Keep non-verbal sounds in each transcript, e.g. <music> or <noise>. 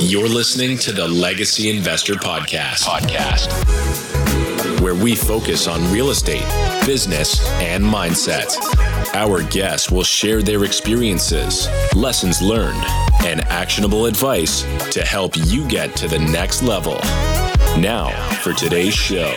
You're listening to the Legacy Investor Podcast. Podcast. Where we focus on real estate, business, and mindset. Our guests will share their experiences, lessons learned, and actionable advice to help you get to the next level. Now, for today's show.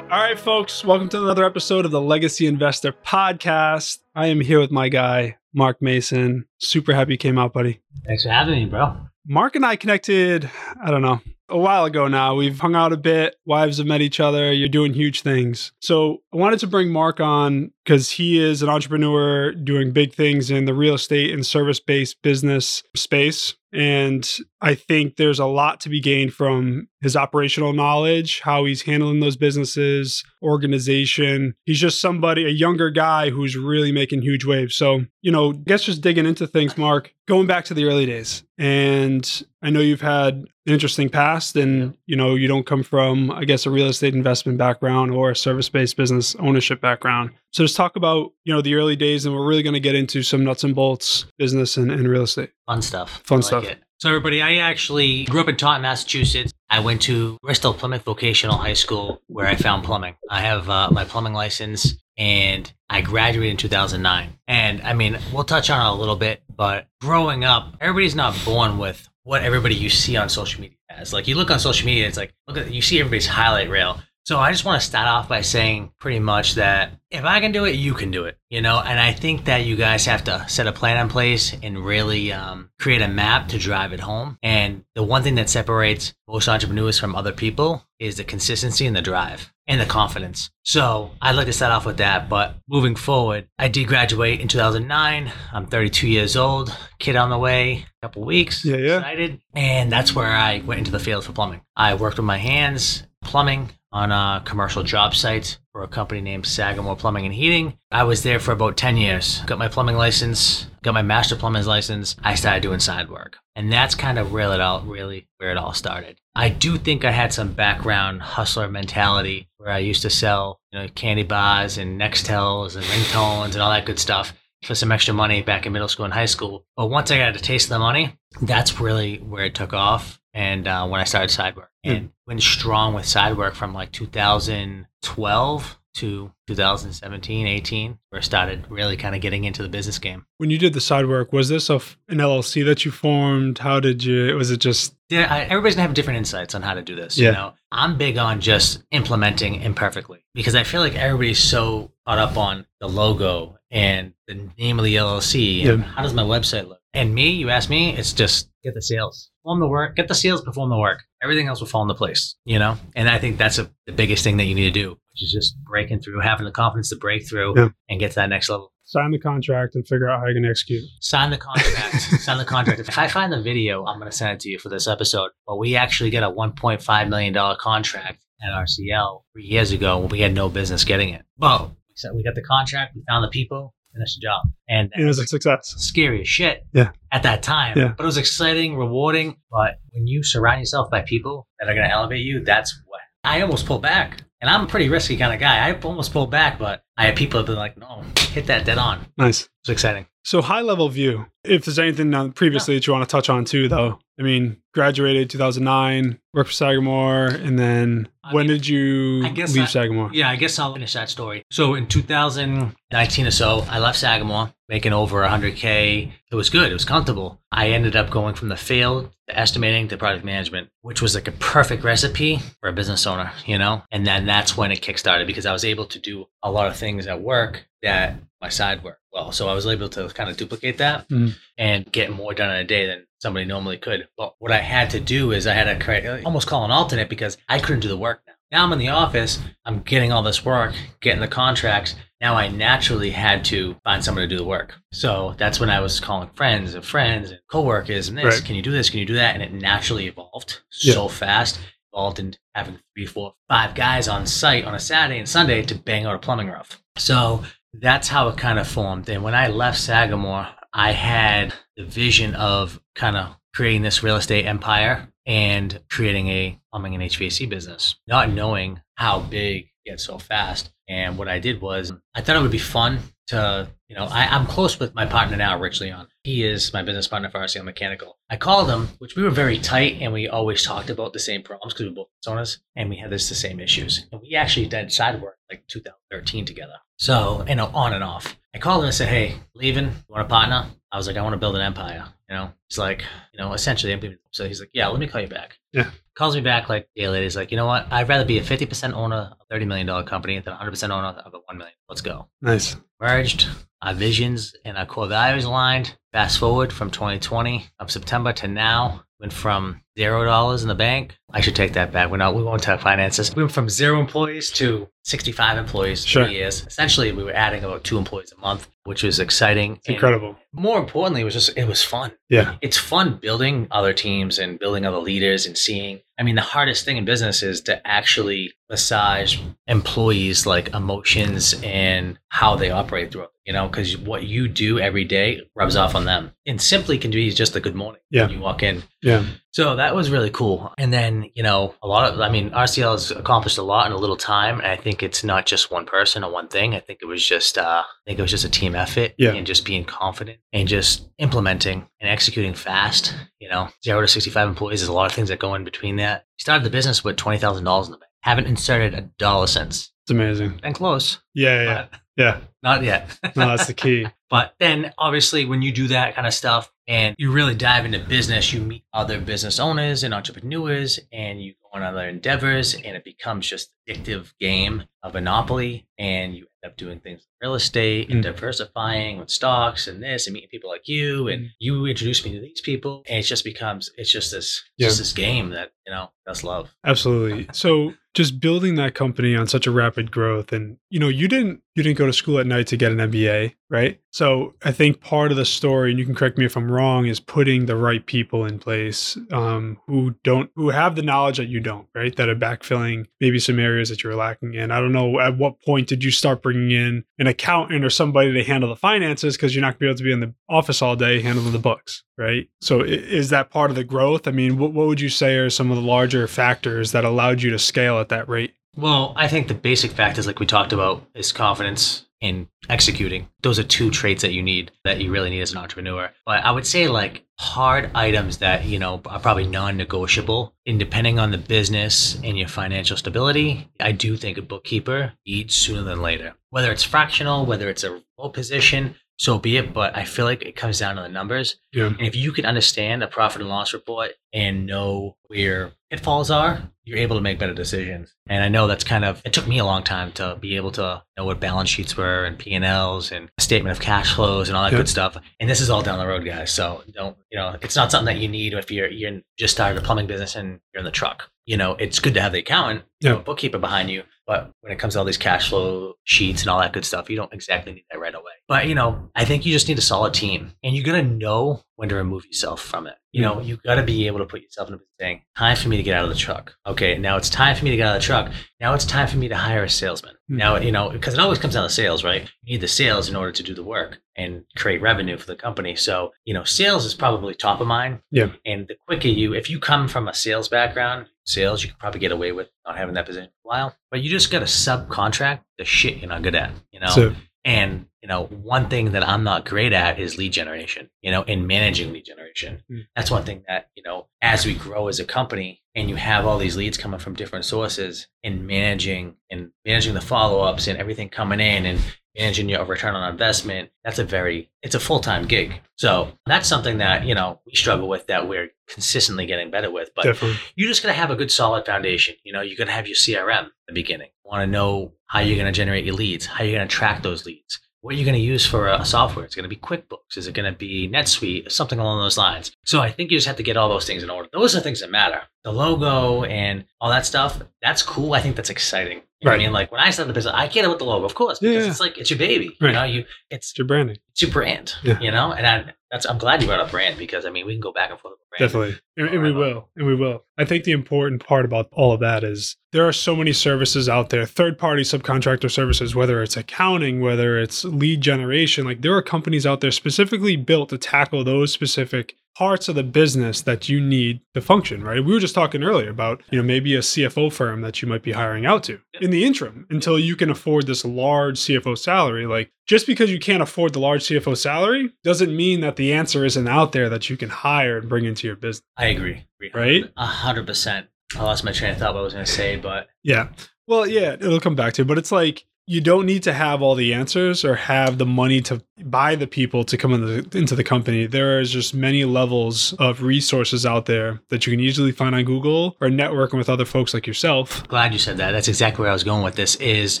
Right, folks, welcome to another episode of the Legacy Investor Podcast. I am here with my guy, Marc Mason. Super happy you came out, buddy. Thanks for having me, bro. Marc and I connected, I don't know, a while ago now. We've hung out a bit. Wives have met each other. You're doing huge things. So I wanted to bring Marc on because he is an entrepreneur doing big things in the real estate and service based business space. And I think there's a lot to be gained from his operational knowledge, how he's handling those businesses, organization. He's just somebody, a younger guy who's really making huge waves. So, you know, I guess just digging into things, Marc, going back to the early days. And I know you've had an interesting past and, you know, you don't come from, I guess, a real estate investment background or a service based business ownership background. So let's talk about, you know, the early days and we're really going to get into some nuts and bolts business and, and real estate. Fun stuff. Fun like stuff. it. So, everybody, I actually grew up in Taunton, Massachusetts. I went to Bristol Plymouth Vocational High School where I found plumbing. I have uh, my plumbing license and I graduated in 2009. And I mean, we'll touch on it a little bit, but growing up, everybody's not born with what everybody you see on social media has. Like, you look on social media, it's like, look at, you see everybody's highlight reel. So I just want to start off by saying pretty much that if I can do it, you can do it, you know? And I think that you guys have to set a plan in place and really um, create a map to drive it home. And the one thing that separates most entrepreneurs from other people is the consistency and the drive and the confidence. So I'd like to start off with that. But moving forward, I did graduate in 2009. I'm 32 years old, kid on the way, couple weeks. Yeah, yeah. Excited. And that's where I went into the field for plumbing. I worked with my hands, plumbing on a commercial job site for a company named Sagamore Plumbing and Heating. I was there for about 10 years. Got my plumbing license, got my master plumber's license. I started doing side work. And that's kind of where it all really where it all started. I do think I had some background hustler mentality where I used to sell, you know, candy bars and Nextels and ringtones and all that good stuff for some extra money back in middle school and high school. But once I got a taste of the money, that's really where it took off. And uh, when I started side work and went strong with side work from like 2012 to 2017, 18, where I started really kind of getting into the business game. When you did the side work, was this an LLC that you formed? How did you, was it just, Yeah, I, everybody's gonna have different insights on how to do this. Yeah. You know, I'm big on just implementing imperfectly because I feel like everybody's so caught up on the logo and the name of the LLC and Yeah. how does my website look. And me, you ask me, it's just get the sales, perform the work, get the sales, perform the work. Everything else will fall into place. You know, and I think that's a, the biggest thing that you need to do, which is just breaking through, having the confidence to break through Yeah. and get to that next level. sign the contract and figure out how you're going to execute? Sign the contract. <laughs> sign the contract. If I find the video, I'm going to send it to you for this episode. But we actually get a 1.5 million dollar contract at RCL three years ago when we had no business getting it. But we said we got the contract, we found the people, finished the job, and it was a success. scary as shit. Yeah. At that time. Yeah. But it was exciting, rewarding. But when you surround yourself by people that are going to elevate you, that's what I almost pulled back. And I'm a pretty risky kind of guy. I almost pulled back, but I had people that been like, no, hit that dead on. Nice. It's exciting. So high level view. If there's anything previously that you want to touch on too, though. I mean, graduated 2009, worked for Sagamore, and then I when mean, did you I guess leave I- Sagamore? Yeah, I guess I'll finish that story. So in 2019 or so, I left Sagamore, making over 100K. It was good. It was comfortable. I ended up going from the field to estimating to product management, which was like a perfect recipe for a business owner, you know? And then that's when it kickstarted because I was able to do a lot of things at work that my side work well. So I was able to kind of duplicate that Mhm. and get more done in a day than somebody normally could. But what I had to do is I had to create, almost call an alternate because I couldn't do the work now. Now I'm in the office, I'm getting all this work, getting the contracts. Now I naturally had to find someone to do the work. So that's when I was calling friends and friends and coworkers and this, Right. can you do this? Can you do that? And it naturally evolved Yeah. so fast. Evolved into having three, four, five guys on site on a Saturday and Sunday to bang out a plumbing roof. So that's how it kind of formed. And when I left Sagamore, I had the vision of kind of creating this real estate empire and creating a plumbing and HVAC business, not knowing how big it gets so fast. And what I did was I thought it would be fun to, you know, I, I'm close with my partner now, Rich Leon. He is my business partner for RCL Mechanical. I called him, which we were very tight and we always talked about the same problems because we were both owners and we had this the same issues. And we actually did side work like 2013 together. So, you know, on and off. I called him and said, Hey, leaving, you want a partner? I was like, I want to build an empire. You know, he's like, you know, essentially, so he's like, yeah, let me call you back. Yeah. Calls me back like day. He's like, you know what? I'd rather be a 50% owner of a $30 million company than 100% owner of a 1 million. Let's go. Nice. Merged. Our visions and our core values aligned. Fast forward from 2020 of September to now, went from zero dollars in the bank. I should take that back. We're not. We won't talk finances. We went from zero employees to 65 employees in Sure. three years. Essentially, we were adding about two employees a month, which was exciting. It's incredible. More importantly, it was just it was fun. Yeah. It's fun building other teams and building other leaders and seeing. I mean, the hardest thing in business is to actually massage employees like emotions and how they operate throughout. You know, because what you do every day rubs off on them, and simply can be just a good morning. Yeah. when you walk in. Yeah. So that was really cool. And then, you know, a lot of, I mean, RCL has accomplished a lot in a little time. And I think it's not just one person or one thing. I think it was just, uh, I think it was just a team effort Yeah. and just being confident and just implementing and executing fast. You know, zero to 65 employees, there's a lot of things that go in between that. We started the business with $20,000 in the bank. Haven't inserted a dollar since. It's amazing. And close, Yeah. Yeah. but Yeah. <laughs> not yet. No, that's the key. <laughs> But then obviously when you do that kind of stuff and you really dive into business, you meet other business owners and entrepreneurs and you go on other endeavors and it becomes just addictive game of monopoly and you end up doing things like real estate and Mm. diversifying with stocks and this and meeting people like you and Mm. you introduce me to these people and it just becomes it's just this Yeah. just this game that you know that's love Absolutely. So just building that company on such a rapid growth and you know you didn't you didn't go to school at night to get an MBA, right? So I think part of the story and you can correct me if I'm wrong is putting the right people in place um, who don't who have the knowledge that you don't, right? That are backfilling maybe some areas that you're lacking in. I don't know at what point did you start bringing in an accountant or somebody to handle the finances because you're not going to be able to be in the office all day handling the books, right? So is that part of the growth? I mean, what, what would you say are some of the larger factors that allowed you to scale at that rate? Well, I think the basic factors, like we talked about, is confidence in executing. Those are two traits that you need, that you really need as an entrepreneur. But I would say, like, hard items that, you know, are probably non negotiable. And depending on the business and your financial stability, I do think a bookkeeper needs sooner than later. Whether it's fractional, whether it's a role position, so be it. But I feel like it comes down to the numbers. Yeah. And if you can understand a profit and loss report and know where pitfalls are, you're able to make better decisions. And I know that's kind of it took me a long time to be able to know what balance sheets were and P and Ls and a statement of cash flows and all that Yeah. good stuff. And this is all down the road, guys. So don't you know it's not something that you need if you're you're just started a plumbing business and you're in the truck. You know, it's good to have the accountant, you know, Yeah. bookkeeper behind you. But when it comes to all these cash flow sheets and all that good stuff, you don't exactly need that right away. But you know, I think you just need a solid team, and you're gonna know when to remove yourself from it. You know, you gotta be able to put yourself in a position saying, "Time for me to get out of the truck." Okay, now it's time for me to get out of the truck. Now it's time for me to hire a salesman. Hmm. Now you know because it always comes down to sales, right? You need the sales in order to do the work and create revenue for the company. So you know, sales is probably top of mind. Yeah. And the quicker you, if you come from a sales background, sales, you can probably get away with not having that position for a while. But you just got to subcontract the shit you're not good at, you know? So and, you know, one thing that I'm not great at is lead generation, you know, in managing lead generation. Mm. That's one thing that, you know, as we grow as a company and you have all these leads coming from different sources and managing and managing the follow ups and everything coming in and managing your return on investment, that's a very, it's a full time gig. So that's something that, you know, we struggle with that we're consistently getting better with. But definitely. you just going to have a good solid foundation. You know, you're going to have your CRM at the beginning. Want to know how you're gonna generate your leads, how you're gonna track those leads, what are you're gonna use for a software. It's gonna be QuickBooks. Is it gonna be NetSuite? Something along those lines. So I think you just have to get all those things in order. Those are the things that matter. The logo and all that stuff. That's cool. I think that's exciting. You know I Right. mean, like when I started the business, I it with the logo, of course, because Yeah. it's like it's your baby. Right. You know, you it's It's your branding. it's your brand. Yeah. You know, and I, that's I'm glad you brought up brand because I mean we can go back and forth. Definitely. And, and we will. And we will. I think the important part about all of that is there are so many services out there, third party subcontractor services, whether it's accounting, whether it's lead generation. Like there are companies out there specifically built to tackle those specific parts of the business that you need to function, right? We were just talking earlier about, you know, maybe a CFO firm that you might be hiring out to in the interim until you can afford this large CFO salary. Like just because you can't afford the large CFO salary doesn't mean that the answer isn't out there that you can hire and bring into your business. I agree. Right? A hundred percent. I lost my train of thought what I was gonna say, but Yeah. Well, yeah, it'll come back to, it, but it's like you don't need to have all the answers or have the money to buy the people to come in the, into the company. There is just many levels of resources out there that you can easily find on Google or networking with other folks like yourself. glad you said that. That's exactly where I was going with this is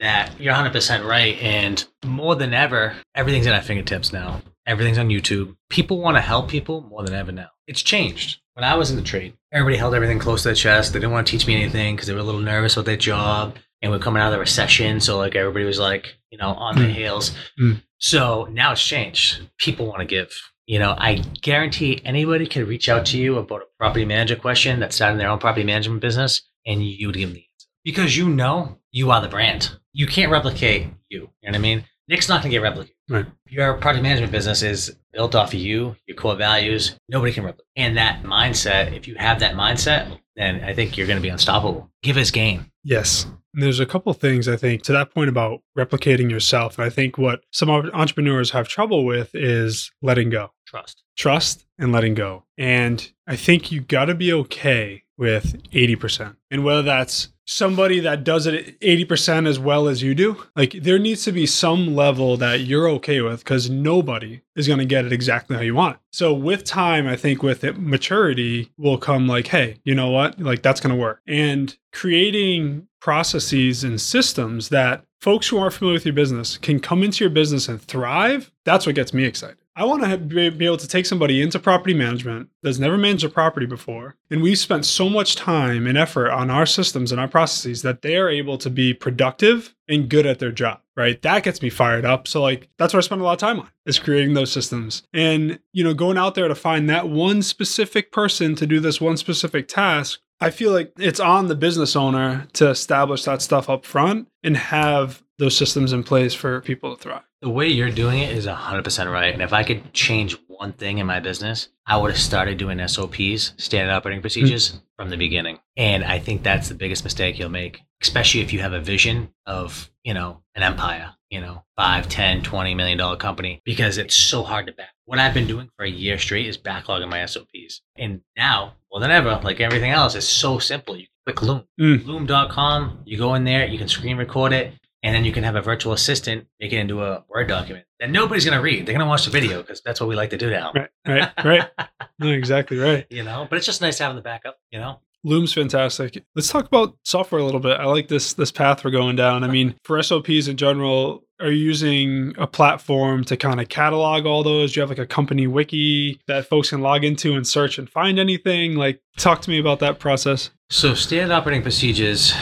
that you're 100% right. And more than ever, everything's at our fingertips now. Everything's on YouTube. People want to help people more than ever now. It's changed. When I was in the trade, everybody held everything close to their chest. They didn't want to teach me anything because they were a little nervous with their job. And we're coming out of the recession. So, like, everybody was like, you know, on their Mm. heels. Mm. So now it's changed. People want to give. You know, I guarantee anybody can reach out to you about a property manager question that's starting their own property management business and you would give them the answer. Because you know you are the brand. You can't replicate you. You know what I mean? Nick's not going to get replicated. Right. Your property management business is built off of you, your core values. Nobody can replicate. And that mindset, if you have that mindset, then I think you're going to be unstoppable. Give us game. Yes. And there's a couple things I think to that point about replicating yourself. And I think what some entrepreneurs have trouble with is letting go. Trust. trust and letting go. And I think you got to be okay with 80%. And whether that's somebody that does it 80% as well as you do, like there needs to be some level that you're okay with because nobody is going to get it exactly how you want it. So with time, I think with it, maturity will come like, hey, you know what? Like that's going to work. And creating processes and systems that folks who aren't familiar with your business can come into your business and thrive. That's what gets me excited. I want to be able to take somebody into property management that's never managed a property before. And we've spent so much time and effort on our systems and our processes that they are able to be productive and good at their job, right? That gets me fired up. So, like, that's what I spend a lot of time on is creating those systems. And, you know, going out there to find that one specific person to do this one specific task I feel like it's on the business owner to establish that stuff up front and have those systems in place for people to thrive. The way you're doing it is 100% right. And if I could change one thing in my business, I would have started doing SOPs, standard operating procedures, from the beginning. And I think that's the biggest mistake you'll make, especially if you have a vision of, you know, an empire, you know, five, 10, 20 million dollar company, because it's so hard to back. What I've been doing for a year straight is backlogging my SOPs. And now, more than ever, like everything else, it's so simple. You click Loom, Mm. loom.com, you go in there, you can screen record it, and then you can have a virtual assistant make it into a Word document that nobody's going to read. They're going to watch the video because that's what we like to do now. Right, right, right. <laughs> No, exactly right. You know, but it's just nice having the backup, you know? Loom's fantastic. Let's talk about software a little bit. I like this this path we're going down. I mean, for SOPs in general, are you using a platform to kind of catalog all those? Do you have like a company wiki that folks can log into and search and find anything? Like, talk to me about that process. So, standard operating procedures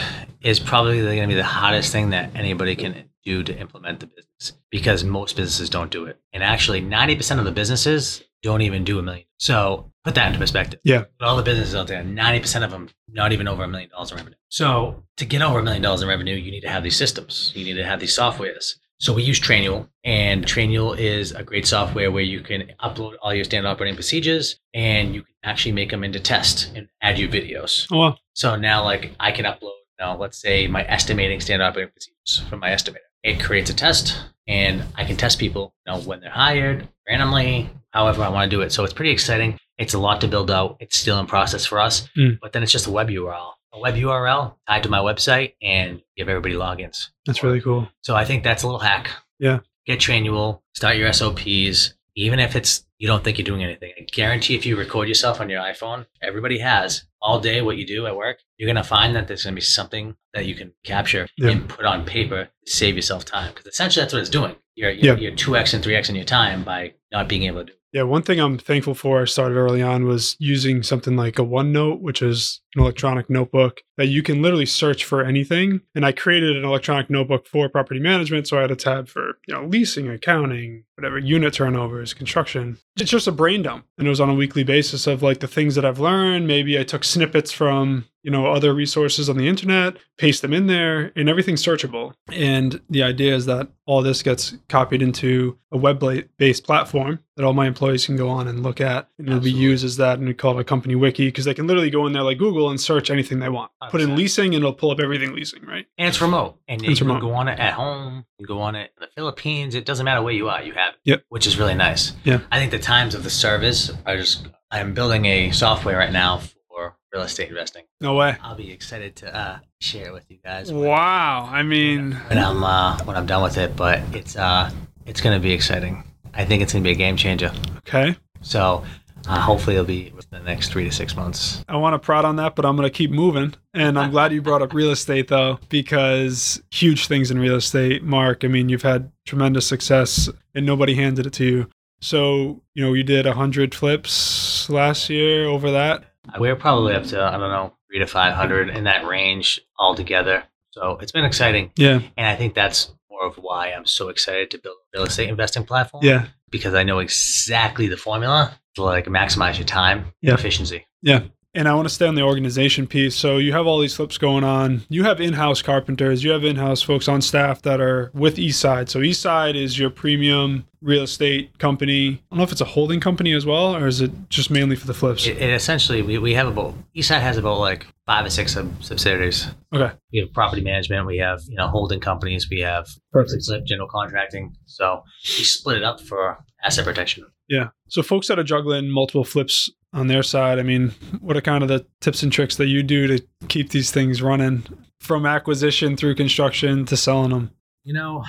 is probably going to be the hottest thing that anybody can do to implement the business because most businesses don't do it. And actually, 90% of the businesses don't even do a million. So, put that into perspective. Yeah. But all the businesses out there, 90% of them not even over a million dollars in revenue. So, to get over a million dollars in revenue, you need to have these systems, you need to have these softwares. So we use Trainual, and Trainual is a great software where you can upload all your standard operating procedures, and you can actually make them into test and add your videos. Oh, wow. So now, like, I can upload, now, let's say my estimating standard operating procedures from my estimator. It creates a test, and I can test people, you know, when they're hired, randomly, however I want to do it. So it's pretty exciting. It's a lot to build out. It's still in process for us, Mm. but then it's just a web URL, a web URL tied to my website, and give everybody logins. That's really cool. So I think that's a little hack. Yeah. Get Trainual, start your SOPs, even if it's you don't think you're doing anything. I guarantee if you record yourself on your iPhone, everybody has all day what you do at work, you're gonna find that there's gonna be something that you can capture Yeah. and put on paper to save yourself time. Because essentially that's what it's doing. You're you're, Yeah. you're two X and three X in your time by not being able to do. Yeah, one thing I'm thankful for I started early on was using something like a OneNote, which is an electronic notebook that you can literally search for anything. And I created an electronic notebook for property management. So I had a tab for, you know, leasing, accounting, whatever unit turnovers, construction. It's just a brain dump. And it was on a weekly basis of like the things that I've learned. Maybe I took snippets from, you know, other resources on the internet, paste them in there, and everything's searchable. And the idea is that all this gets copied into a web based platform that all my employees can go on and look at. And it'll be used as that. And we call it a company wiki because they can literally go in there like Google and search anything they want. Put in leasing and it'll pull up everything leasing, right? And it's remote. And It's you can go on it at home, you can go on it in the Philippines. It doesn't matter where you are, you have it. Yep. Which is really nice. Yeah. I think the times of the service are just I'm building a software right now for real estate investing. No way. I'll be excited to uh, share it with you guys when, Wow. I mean, when I'm uh, when I'm done with it. But it's uh it's gonna be exciting. I think it's gonna be a game changer. okay. So uh, hopefully it'll be within the next three to six months. I want to prod on that, but I'm going to keep moving. And I'm glad you brought up real estate, though, because huge things in real estate, Marc. I mean, you've had tremendous success and nobody handed it to you. So, you know, you did 100 flips last year over that. We're probably up to I don't know three to five hundred in that range altogether. So it's been exciting. Yeah. And I think that's more of why I'm so excited to build a real estate investing platform. Yeah. Because I know exactly the formula to like maximize your time Yeah. efficiency. Yeah. And I want to stay on the organization piece. So you have all these flips going on. You have in-house carpenters. You have in-house folks on staff that are with Eastside. So Eastside is your premium real estate company. I don't know if it's a holding company as well, or is it just mainly for the flips? It, it essentially we, we have about Eastside has about like five or six sub- subsidiaries. Okay. We have property management, we have, you know, holding companies, we have Perfect. flip, general contracting. So we split it up for asset protection. Yeah. So folks that are juggling multiple flips on their side, I mean, what are kind of the tips and tricks that you do to keep these things running from acquisition through construction to selling them? You know,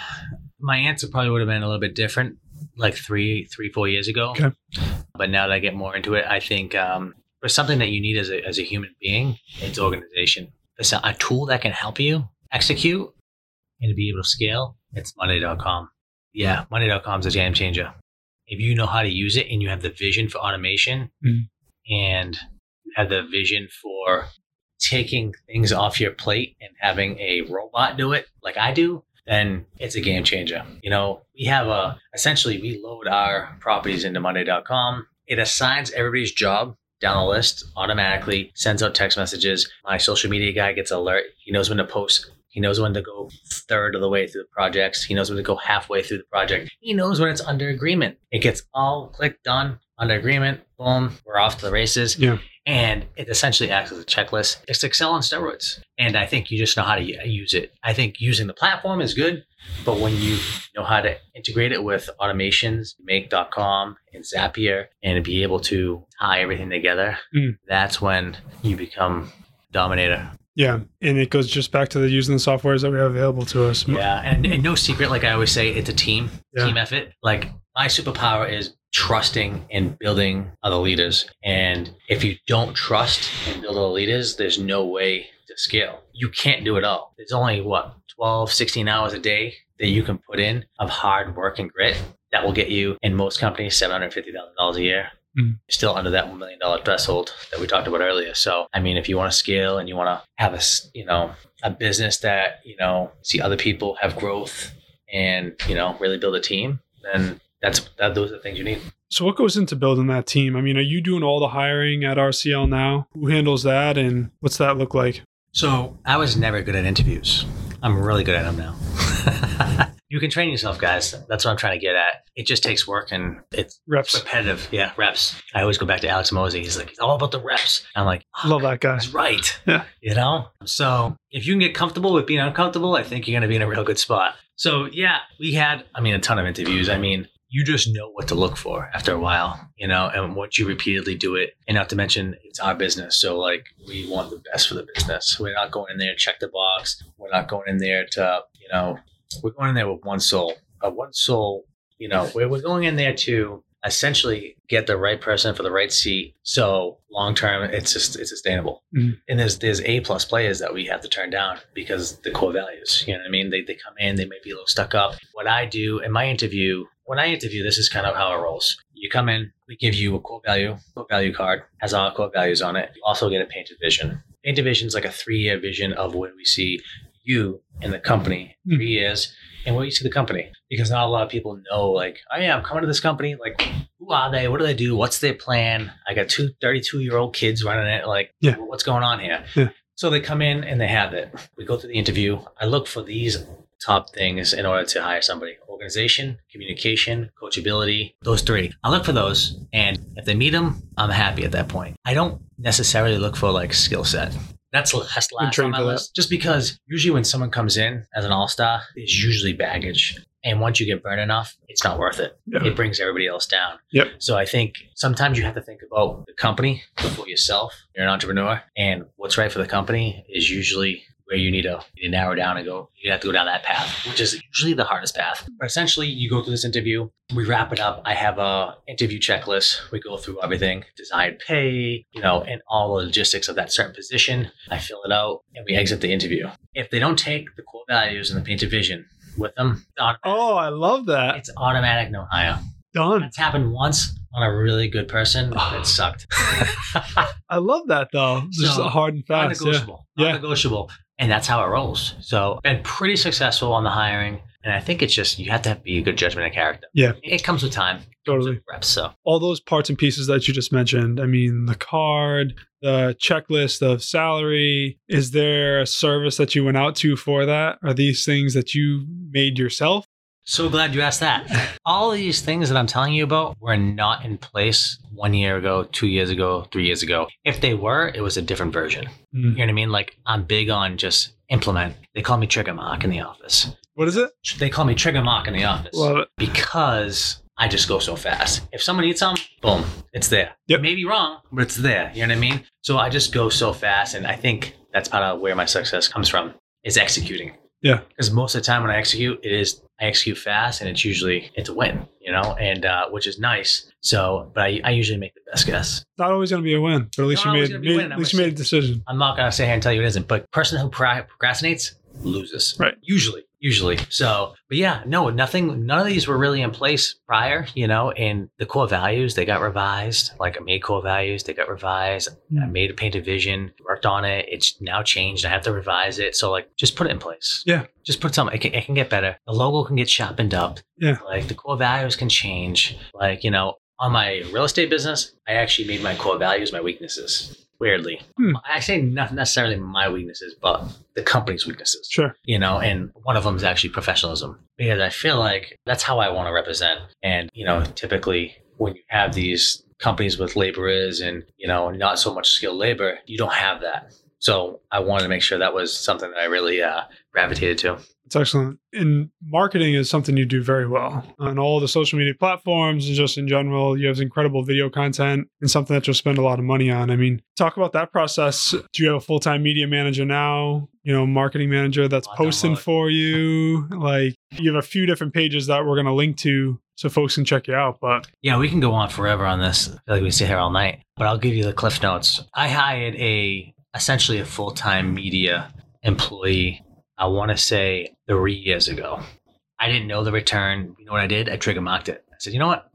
my answer probably would have been a little bit different like three, three, four years ago. Okay. But now that I get more into it, I think um, for something that you need as a, as a human being, it's organization. It's a, a tool that can help you execute and to be able to scale. It's Monday.com. Yeah, Monday.com is a game changer. If you know how to use it and you have the vision for automation Mhm. and you have the vision for taking things off your plate and having a robot do it like I do, then it's a game changer. You know, we have a essentially we load our properties into Monday.com. It assigns everybody's job down the list automatically, sends out text messages. My social media guy gets alert. He knows when to post. He knows when to go third of the way through the projects. He knows when to go halfway through the project. He knows when it's under agreement. It gets all clicked done under agreement. Boom, we're off to the races Yeah. and it essentially acts as a checklist. It's Excel on steroids, and I think you just know how to use it. I think using the platform is good, but when you know how to integrate it with automations, Make.com and Zapier, and be able to tie everything together, Mm. that's when you become dominator. Yeah. And it goes just back to the using the softwares that we have available to us. Yeah, and, and no secret, like I always say, it's a team, Yeah. team effort. Like my superpower is trusting and building other leaders. And if you don't trust and build other leaders, there's no way to scale. You can't do it all. There's only what 12, 16 hours a day that you can put in of hard work and grit that will get you in most companies seven hundred fifty thousand dollars a year. Mhm. Still under that one million dollar threshold that we talked about earlier. So, I mean, if you want to scale and you want to have a, s- you know, a business that you know see other people have growth and you know really build a team, then that's that. Those are the things you need. So what goes into building that team? I mean, are you doing all the hiring at RCL now? Who handles that and what's that look like? So I was never good at interviews. I'm really good at them now. You can train yourself, guys. That's what I'm trying to get at. It just takes work and it's Reps. repetitive. Yeah, reps. I always go back to Alex Hormozi. He's like, it's all about the reps. I'm like, oh, Love that guy. That's right. Yeah. You know? So if you can get comfortable with being uncomfortable, I think you're going to be in a real good spot. So yeah, we had, I mean, a ton of interviews. I mean, you just know what to look for after a while, you know, and once you repeatedly do it, and not to mention it's our business. So like we want the best for the business. We're not going in there to check the box. We're not going in there to, you know, we're going in there with one soul. A one soul, you know, we're, we're going in there to essentially get the right person for the right seat. So long term, it's just it's sustainable. Mhm. And there's there's A plus players that we have to turn down because the core values. You know what I mean? They they come in, they may be a little stuck up. What I do in my interview, when I interview, this is kind of how it rolls. You come in, we give you a core value, core value card, has all our core values on it. You also get a painted vision. Painted vision is like a three year vision of where we see you and the company. Hmm. Three years, and what you see the company. Because not a lot of people know like oh yeah i'm coming to this company like who are they? What do they do? What's their plan? I got two 32 year old kids running it like Yeah. what's going on here? Yeah. so they come in and they have it. We go through the interview. I look for these top things in order to hire somebody. Organization communication coachability those three. I look for those and if they meet them i'm happy at that point. I don't necessarily look for like skill set that's that's last on my list. Just because usually when someone comes in as an all-star there's usually baggage. And once you get burned enough it's not worth it. Yeah. it brings everybody else down. Yep. so i think sometimes you have to think about the company before yourself. You're an entrepreneur. And what's right for the company is usually where you need to, you need to narrow down and go you have to go down that path which is usually the hardest path but essentially you go through this interview we wrap it up i have a interview checklist we go through everything desired pay you know and all the logistics of that certain position i fill it out and we exit the interview if they don't take the core values and the painted vision with them Oh, I love that. it's automatic no hire Done. It's happened once on a really good person <sighs> it sucked I love that though. It's just So, hard and fast. Non-negotiable Yeah. non-negotiable and that's how it rolls so been pretty successful on the hiring and i think it's just you have to be a good judgment of character Yeah. it comes with time Totally. reps so All those parts and pieces that you just mentioned. I mean, the card, the checklist of salary. Is there a service that you went out to for that? Are these things that you made yourself? So glad you asked that. All these things that I'm telling you about were not in place one year ago, two years ago, three years ago. If they were, it was a different version. Mm. You know what I mean? Like I'm big on just implement. They call me Trigger Mark in the office. What is it? They call me Trigger Mark in the office Love it. because I just go so fast. If someone needs something, boom, it's there. Yep. It may be wrong, but it's there. You know what I mean? So I just go so fast, and I think that's part of where my success comes from is executing. Yeah. Because most of the time when I execute, it is I execute fast, and it's usually it's a win. You know, and uh, which is nice. So, but I, I usually make the best guess. Not always going to be a win, but at least Not you made, gonna be a made- at least you made a decision. I'm not gonna sit here and tell you it isn't, but person who procrastinates loses. Right. Usually. Usually. So, but yeah, no, nothing. None of these were really in place prior. You know, and the core values they got revised. Like I made core values, they got revised. I Hmm. made a painted vision, worked on it. It's now changed. I have to revise it. So like, just put it in place. Yeah. Just put something. It can, it can get better. The logo can get sharpened up. Yeah. Like the core values can change. Like you know, on my real estate business, I actually made my core values my weaknesses. Weirdly, Hmm. I say not necessarily my weaknesses, but the company's weaknesses. Sure. You know, and one of them is actually professionalism because I feel like that's how I want to represent. And you know, typically when you have these companies with laborers and you know not so much skilled labor, you don't have that. So I wanted to make sure that was something that I really uh, gravitated to. It's excellent. And marketing is something you do very well on all the social media platforms and just in general. You have incredible video content and something that you'll spend a lot of money on. I mean, talk about that process. Do you have a full time media manager now? You know, marketing manager that's posting for you? <laughs> Like, you have a few different pages that we're going to link to so folks can check you out. But Yeah, we can go on forever on this. I feel like we sit here all night, but I'll give you the cliff notes. I hired a essentially a full time media employee. I want to say three years ago. I didn't know the return. You know what I did? I trigger marked it. I said, you know what?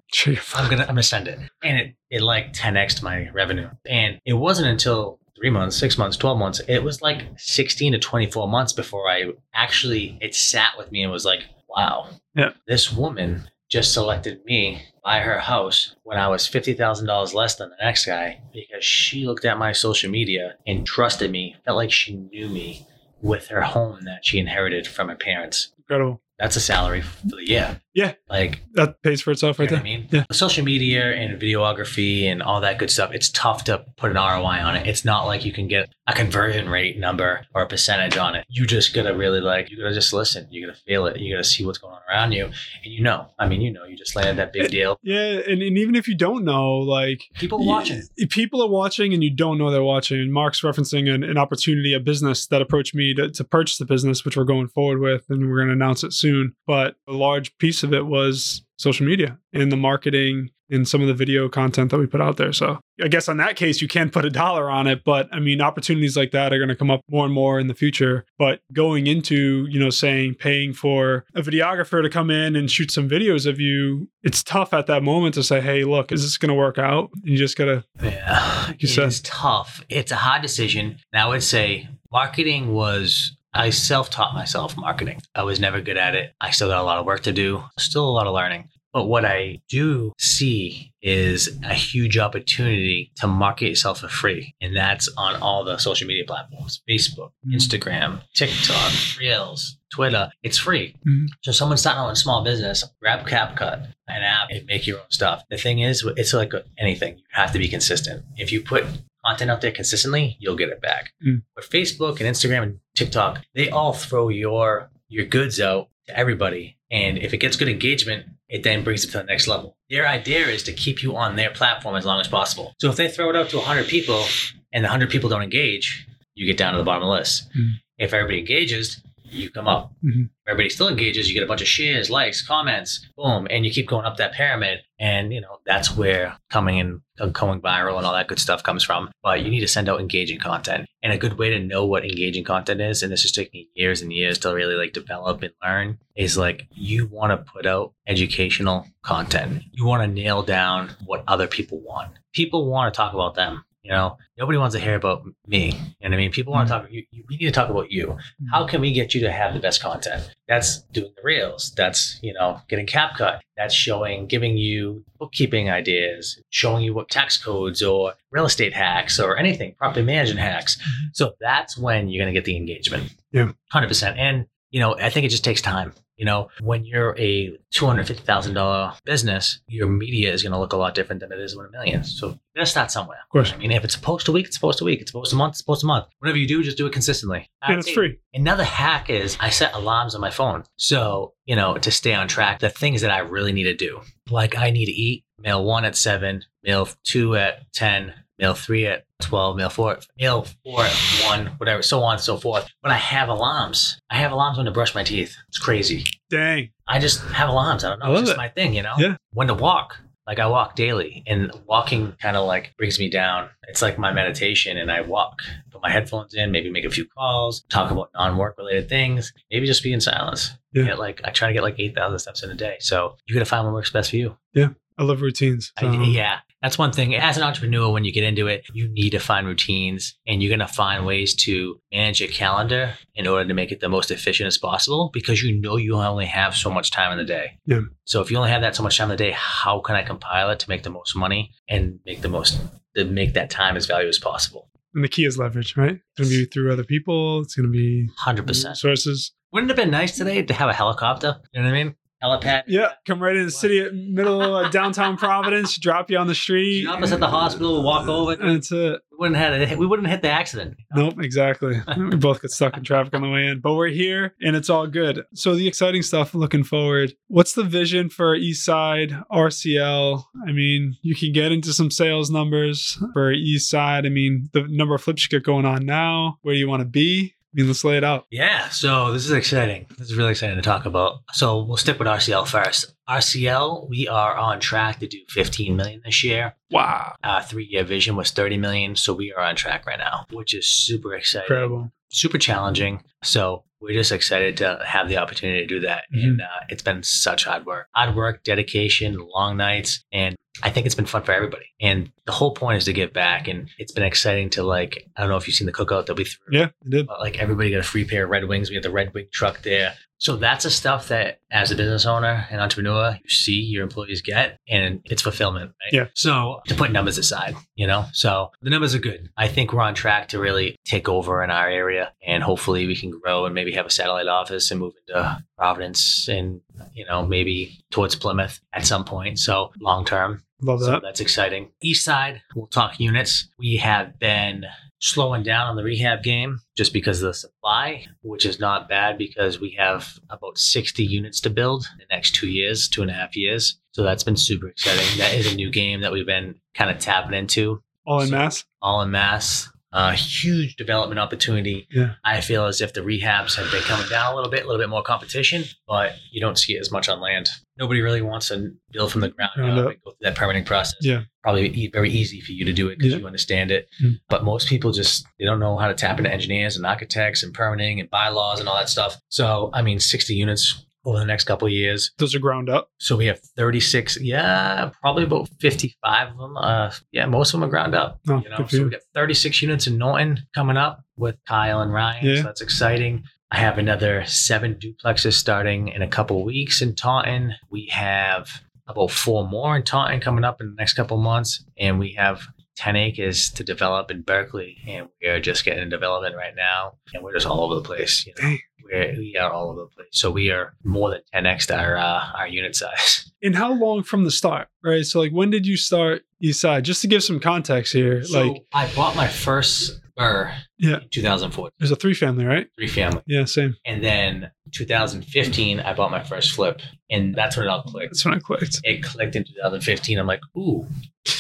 I'm gonna I'm gonna send it, and it it like 10x my revenue. And it wasn't until three months, six months, twelve months. It was like 16 to 24 months before I actually it sat with me and was like, wow, Yeah. this woman just selected me buy her house when I was fifty thousand dollars less than the next guy because she looked at my social media and trusted me, felt like she knew me with her home that she inherited from her parents. incredible. That's a salary for the year. Yeah. Like That pays for itself right you know there. I mean? Yeah. Social media and videography and all that good stuff, it's tough to put an ROI on it. It's not like you can get a conversion rate number or a percentage on it. You just gotta really like, you gotta just listen. You gotta feel it. You gotta see what's going on around you. And you know, I mean, you know, you just landed that big eh, deal. Yeah. And, and even if you don't know, like, People are watching. People are watching and you don't know they're watching. And Marc's referencing an, an opportunity, a business that approached me to, to purchase the business, which we're going forward with, and we're going to announce it soon. But a large piece of it was social media and the marketing and some of the video content that we put out there. So I guess on that case, you can't put a dollar on it, but I mean, opportunities like that are going to come up more and more in the future. But going into, you know, saying paying for a videographer to come in and shoot some videos of you, it's tough at that moment to say, hey, look, is this going to work out? You just got to Yeah, said. it's tough. It's a hard decision. And I would say marketing was I self taught myself marketing. I was never good at it. I still got a lot of work to do, still a lot of learning. But what I do see is a huge opportunity to market yourself for free. And that's on all the social media platforms Facebook, Mhm. Instagram, TikTok, Reels, Twitter. It's free. Mhm. So someone starting out in a small business, grab CapCut, an app, and make your own stuff. The thing is, it's like anything. You have to be consistent. If you put content out there consistently, you'll get it back. Mm. But Facebook and Instagram and TikTok, they all throw your your goods out to everybody. And if it gets good engagement, it then brings it to the next level. Their idea is to keep you on their platform as long as possible. So if they throw it out to 100 people and the 100 people don't engage, you get down to the bottom of the list. Mm. If everybody engages, you come up. Mhm. Everybody still engages, you get a bunch of shares, likes, comments, boom, and you keep going up that pyramid. And you know that's where coming in, uh, going viral, and all that good stuff comes from. But you need to send out engaging content, and a good way to know what engaging content is, and this is taking years and years to really like develop and learn, is like you want to put out educational content. You want to nail down what other people want. People want to talk about them. You know, nobody wants to hear about me. You know I mean? People want to mm-hmm. talk. You, you, we need to talk about you. Mm-hmm. How can we get you to have the best content? That's doing the reels. That's you know getting CapCut. That's showing, giving you bookkeeping ideas, showing you what tax codes or real estate hacks or anything, property management hacks. Mm-hmm. So that's when you're going to get the engagement. Yeah. hundred percent. And you know, I think it just takes time. You know, when you're a two hundred fifty thousand dollar business, your media is going to look a lot different than it is when a million. So to start somewhere. Of course. I mean, if it's a post a week, it's a post a week. It's post a month, it's post a month. Whatever you do, just do it consistently. And it's free. Another hack is I set alarms on my phone. So, you know, to stay on track, the things that I really need to do. Like I need to eat, mail one at seven, mail two at 10, mail three at 12, male four, mail four at one, whatever, so on and so forth. But I have alarms. I have alarms when to brush my teeth. It's crazy. Dang. I just have alarms. I don't know. I love it's just it. my thing, you know? Yeah. When to walk. Like I walk daily and walking kind of like brings me down. It's like my meditation and I walk, put my headphones in, maybe make a few calls, talk about non-work related things, maybe just be in silence. Yeah. Get like I try to get like 8,000 steps in a day. So you got to find what works best for you. Yeah. I love routines. I- yeah. That's one thing. As an entrepreneur, when you get into it, you need to find routines and you're going to find ways to manage your calendar in order to make it the most efficient as possible because you know you only have so much time in the day. Yeah. So if you only have that so much time in the day, how can I compile it to make the most money and make the most, to make that time as valuable as possible? And the key is leverage, right? It's going to be through other people. It's going to be 100%. sources. Wouldn't it have been nice today to have a helicopter? You know what I mean? Helipad. Yeah, come right in the city, middle of uh, downtown Providence, drop you on the street. Drop us at the hospital, walk over. That's it. We wouldn't have it. We wouldn't hit the accident. Nope, exactly. <laughs> we both get stuck in traffic on the way in, but we're here and it's all good. So the exciting stuff looking forward. What's the vision for East Side RCL? I mean, you can get into some sales numbers for East Side. I mean, the number of flips you get going on now, where do you want to be. Let's lay it out. Yeah, so this is exciting. This is really exciting to talk about. So we'll stick with RCL first. RCL, we are on track to do 15 million this year. Wow, Our three-year vision was 30 million, so we are on track right now, which is super exciting, incredible. super challenging. So we're just excited to have the opportunity to do that, and uh, it's been such hard work, hard work, dedication, long nights, and I think it's been fun for everybody. And the whole point is to give back, and it's been exciting to like. I don't know if you've seen the cookout that we threw. Yeah, I did. But like everybody got a free pair of Red Wings. We had the Red Wing truck there. So that's the stuff that as a business owner and entrepreneur, you see your employees get and it's fulfillment, right? Yeah. So to put numbers aside, you know, so the numbers are good. I think we're on track to really take over in our area and hopefully we can grow and maybe have a satellite office and move into Providence and, you know, maybe towards Plymouth at some point. So long term, Love so that's exciting. East side, we'll talk units. We have been slowing down on the rehab game just because of the supply, which is not bad because we have about 60 units to build in the next two years, two and a half years. So that's been super exciting. That is a new game that we've been kind of tapping into All in So- mass. all in mass. Uh, huge development opportunity. Yeah. I feel as if the rehabs have been coming down a little bit, a little bit more competition, but you don't see it as much on land. Nobody really wants to build from the ground up and go through that permitting process. Yeah. Probably e- very easy for you to do it because Yeah. you understand it. Mm. But most people just they don't know how to tap into engineers and architects and permitting and bylaws and all that stuff. So I mean, 60 units over the next couple of years. Those are ground up. So we have 36, yeah, probably about 55 of them. Uh, yeah, most of them are ground up. Oh, You know, so we got 36 units in Norton coming up with Kyle and Ryan. Yeah. So that's exciting. I have another seven duplexes starting in a couple weeks in Taunton. We have about four more in Taunton coming up in the next couple months, and we have 10 acres to develop in Berkley, and we are just getting in development right now, and we're just all over the place. You know? We're, we are all over the place. So we are more than 10x our uh, our unit size. <laughs> And how long from the start, right? So, like, when did you start Eastside? Just to give some context here, So like, I bought my first spur Yeah. in 2004, there's a three family, right? three family. Yeah, same. And then 2015, I bought my first flip, and that's when it all clicked. That's when I clicked. It clicked in 2015. I'm like, ooh,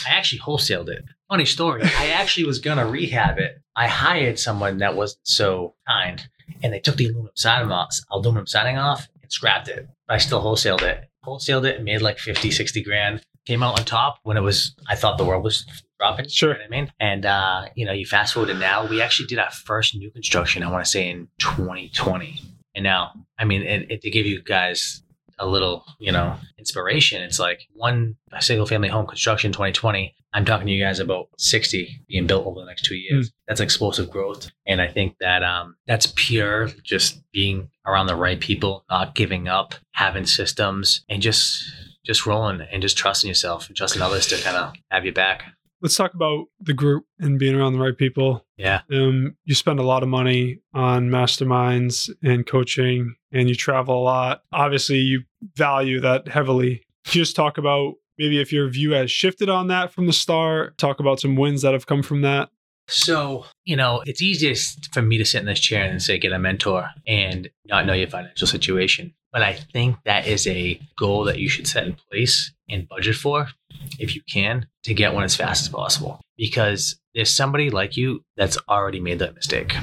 I actually wholesaled it. Funny story. I actually was gonna rehab it. I hired someone that wasn't so kind, and they took the aluminum siding off, aluminum siding off and scrapped it. But I still wholesaled it. Wholesaled it, made like 50, 60 grand. Came out on top when it was. I thought the world was dropping. Sure. You know what I mean? And uh, you know, you fast forward to now, we actually did our first new construction. I want to say in 2020, and now, I mean, and, and to give you guys a little, you know, inspiration, it's like one single family home construction 2020. I'm talking to you guys about 60 being built over the next two years. That's explosive growth, and I think that um, that's pure just being around the right people, not giving up, having systems, and just just rolling and just trusting yourself and trusting others to kind of have your back. Let's talk about the group and being around the right people. Yeah. Um, you spend a lot of money on masterminds and coaching, and you travel a lot. Obviously, you value that heavily. Just talk about maybe if your view has shifted on that from the start? Talk about some wins that have come from that. So, you know, it's easiest for me to sit in this chair and say, get a mentor and not know your financial situation. But I think that is a goal that you should set in place and budget for if you can to get one as fast as possible. Because there's somebody like you that's already made that mistake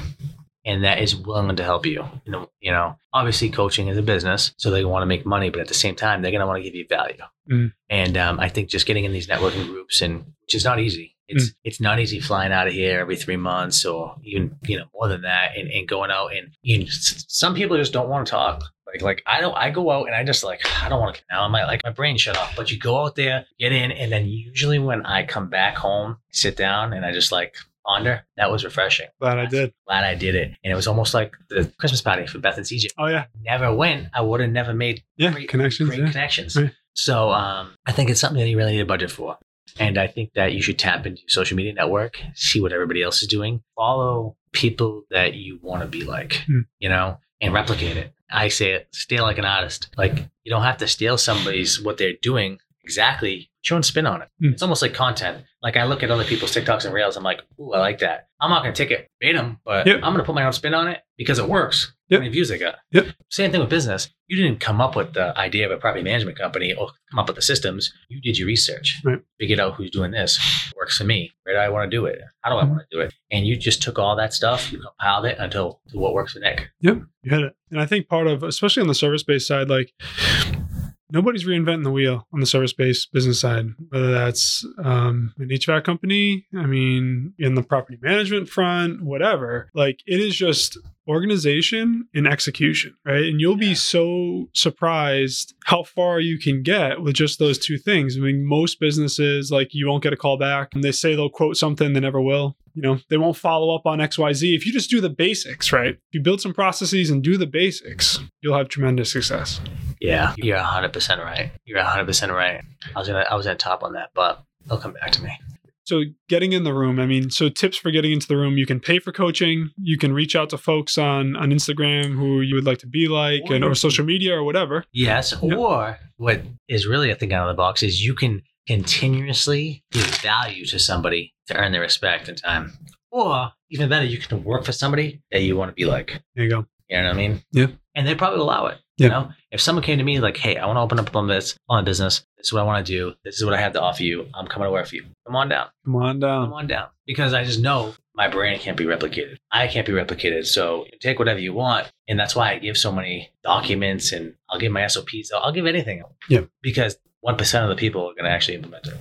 and that is willing to help you. You know, you know, obviously coaching is a business, so they want to make money, but at the same time, they're going to want to give you value. Mm. And um, I think just getting in these networking groups and which is not easy. It's it's not easy flying out of here every three months or even you know more than that, and, and going out and you know, some people just don't want to talk. Like like I don't I go out and I just like <sighs> I don't want to now my like my brain shut off. But you go out there, get in, and then usually when I come back home, sit down and I just like ponder. That was refreshing. Glad I did. Glad I did it, and it was almost like the Christmas party for Beth and CJ. Oh yeah, Never went, I would have never made yeah. Great- Connections. great Yeah. connections. Right. So um, I think it's something that you really need a budget for. And I think that you should tap into your social media network, see what everybody else is doing, follow people that you want to be like, Hmm. you know, and replicate it. I say it, steal like an artist. Like you don't have to steal somebody's what they're doing exactly. Your own spin on it. Hmm. It's almost like content. Like I look at other people's TikToks and Reels, I'm like, ooh, I like that. I'm not gonna take it verbatim, but Yep. I'm gonna put my own spin on it because it works. Yep. How many views I got? Yep. Same thing with business. You didn't come up with the idea of a property management company or come up with the systems. You did your research. Right. Figured out who's doing this. Works for me. Where do I want to do it? How do I want to do it? And you just took all that stuff, you compiled it until to what works for Nick. Yep, you hit it. And I think part of, especially on the service based side, like nobody's reinventing the wheel on the service based business side, whether that's um, an HVAC company, I mean, in the property management front, whatever. Like it is just organization and execution, right? And you'll be so surprised how far you can get with just those two things. I mean, most businesses, like you won't get a call back and they say they'll quote something, they never will. You know, they won't follow up on XYZ. If you just do the basics, right? If you build some processes and do the basics, you'll have tremendous success. Yeah. You're hundred percent right. You're hundred percent right. I was gonna I was at top on that, but they'll come back to me. So getting in the room, I mean, so tips for getting into the room, you can pay for coaching, you can reach out to folks on on Instagram who you would like to be like and or social media or whatever. Yes. Yep. Or what is really a thing out of the box is you can continuously give value to somebody to earn their respect and time. Or even better, you can work for somebody that you want to be like. There you go. You know what I mean? Yeah. And they probably allow it. Yeah. You know, if someone came to me like, "Hey, I want to open up on this on a business. This is what I want to do. This is what I have to offer you. I'm coming to work for you. Come on down. Come on down. Come on down." Because I just know my brain can't be replicated. I can't be replicated. So take whatever you want, and that's why I give so many documents, and I'll give my SOPs. I'll, I'll give anything. Yeah. Because one percent of the people are going to actually implement it.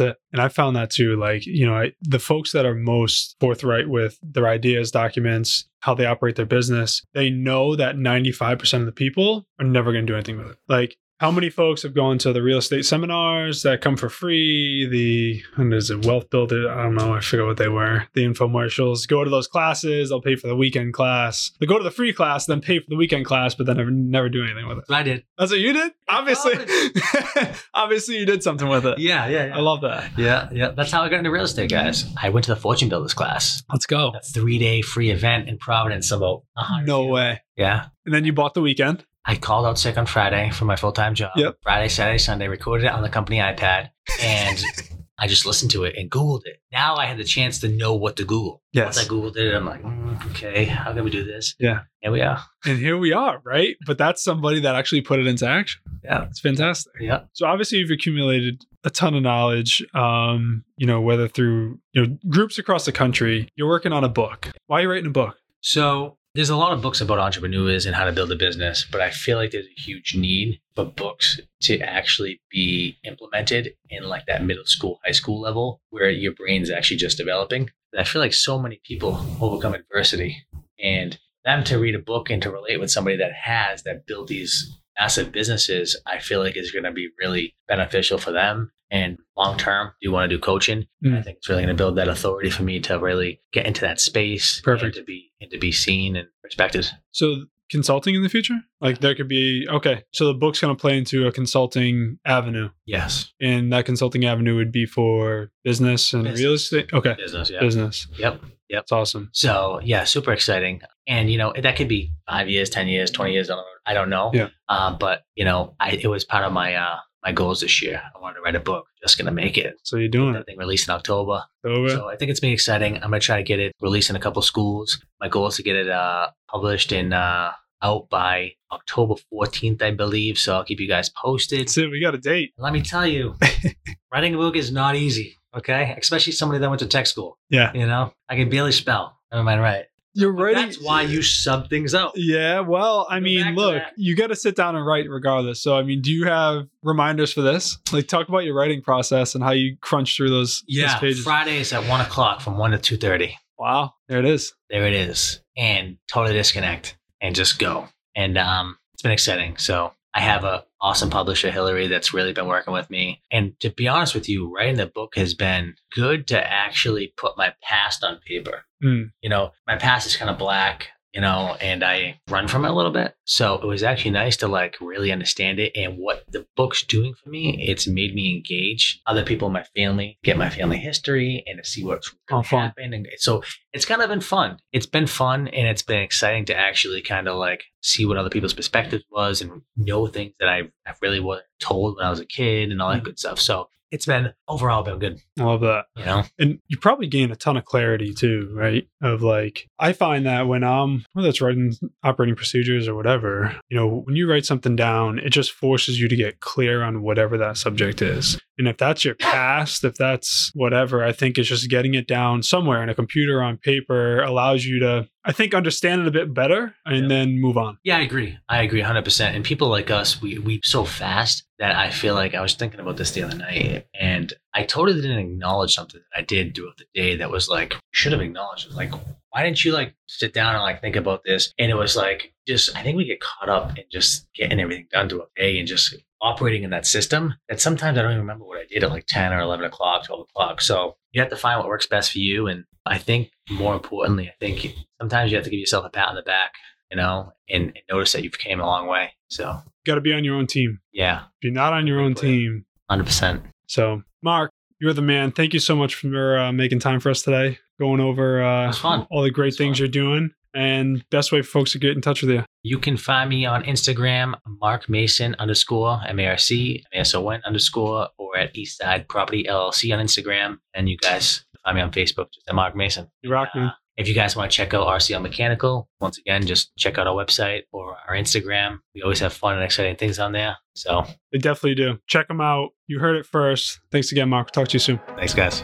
It. And I found that too. Like, you know, I, the folks that are most forthright with their ideas, documents, how they operate their business, they know that 95% of the people are never going to do anything with it. Like, How many folks have gone to the real estate seminars that come for free? The and is it wealth builder? I don't know. I forget what they were. The infomercials. Go to those classes. They'll pay for the weekend class. They go to the free class, then pay for the weekend class, but then never, never do anything with it. I did. That's what you did. Obviously, <laughs> obviously you did something with it. Yeah, yeah, yeah. I love that. Yeah, yeah. That's how I got into real estate, guys. I went to the Fortune Builders class. Let's go. A three day free event in Providence about 100 No people. way. Yeah. And then you bought the weekend. I called out sick on Friday for my full time job. Yep. Friday, Saturday, Sunday, recorded it on the company iPad, and <laughs> I just listened to it and Googled it. Now I had the chance to know what to Google. Yes. Once I Googled it, I'm like, mm, okay, how can we do this? Yeah. Here we are. And here we are, right? But that's somebody that actually put it into action. Yeah. It's fantastic. Yeah. So obviously you've accumulated a ton of knowledge, um, you know, whether through you know groups across the country. You're working on a book. Why are you writing a book? So there's a lot of books about entrepreneurs and how to build a business, but I feel like there's a huge need for books to actually be implemented in like that middle school, high school level where your brain's actually just developing. And I feel like so many people overcome adversity and them to read a book and to relate with somebody that has that built these massive businesses, I feel like is going to be really beneficial for them. And long term, do you want to do coaching? Mm. I think it's really going to build that authority for me to really get into that space, Perfect. and to be and to be seen and respected. So consulting in the future? Like there could be okay. So the book's gonna play into a consulting avenue. Yes, And that consulting avenue would be for business and Business. real estate. Okay. business. Yeah. Business. Yep. That's awesome. So yeah, super exciting. And you know that could be five years, ten years, twenty years down the road. I don't know. Yeah. Uh, but you know, I it was part of my uh my goals this year. I wanted to write a book. Just gonna make it. So you're doing That it. thing released in October. Over. So I think it's been exciting. I'm gonna try to get it released in a couple schools. My goal is to get it uh, published in uh, out by October 14th, I believe. So I'll keep you guys posted. That's it. We got a date. Let me tell you, <laughs> writing a book is not easy. Okay, especially somebody that went to tech school. Yeah. You know, I can barely spell. Never mind, right? You're writing. That's why you sub things out. Yeah, well, I Go mean, look, you got to sit down and write regardless. So, I mean, do you have reminders for this? Like, talk about your writing process and how you crunch through those, those Yeah, pages. Fridays at one o'clock from one to two thirty. Wow, there it is. There it is, and totally disconnect and just go. And um, it's been exciting. So I have a awesome publisher, Hillary, that's really been working with me. And to be honest with you, writing the book has been good to actually put my past on paper. Mm. You know, my past is kind of black. You know, and I run from it a little bit. So it was actually nice to like really understand it and what the book's doing for me. It's made me engage other people in my family, get my family history, and to see what's Oh, happened. And so it's kind of been fun. It's been fun and it's been exciting to actually kind of like see what other people's perspective was and know things that I, I really wasn't told when I was a kid and all that mm-hmm. good stuff. So it's been overall been good, I love that. you know? And you probably gain a ton of clarity too, right? Of like, I find that when I'm, whether it's writing operating procedures or whatever, you know, when you write something down, it just forces you to get clear on whatever that subject is. And if that's your past, if that's whatever, I think it's just getting it down somewhere in a computer on paper allows you to, I think, understand it a bit better and Yeah. then move on. Yeah, I agree. I agree 100%. And people like us, we, we so fast that I feel like I was thinking about this the other night and I totally didn't acknowledge something that I did throughout the day that was like, should have acknowledged. It. Like, why didn't you like sit down and like think about this? And it was like, just, I think we get caught up in just getting everything done to a day and just operating in that system that sometimes I don't even remember what I did at like 10 or 11 o'clock, 12 o'clock. So you have to find what works best for you. And I think more importantly, I think sometimes you have to give yourself a pat on the back, you know, and, and notice that you've came a long way. So Got to be on your own team. yeah, If you're not on your own team, 100%. So, Marc, you're the man. Thank you so much for uh, making time for us today, going over uh, It was fun. all the great things fun. you're doing, and best way for folks to get in touch with you. You can find me on Instagram, Marc Mason underscore M A R C M A S O N underscore, or at Eastside Property LLC on Instagram. And you guys find me on Facebook, just at Marc Mason. You rock, man. Uh, if you guys want to check out RCL Mechanical, once again, just check out our website or our Instagram. We always have fun and exciting things on there. So They definitely do. Check them out. You heard it first. Thanks again, Marc. Talk to you soon. thanks, guys.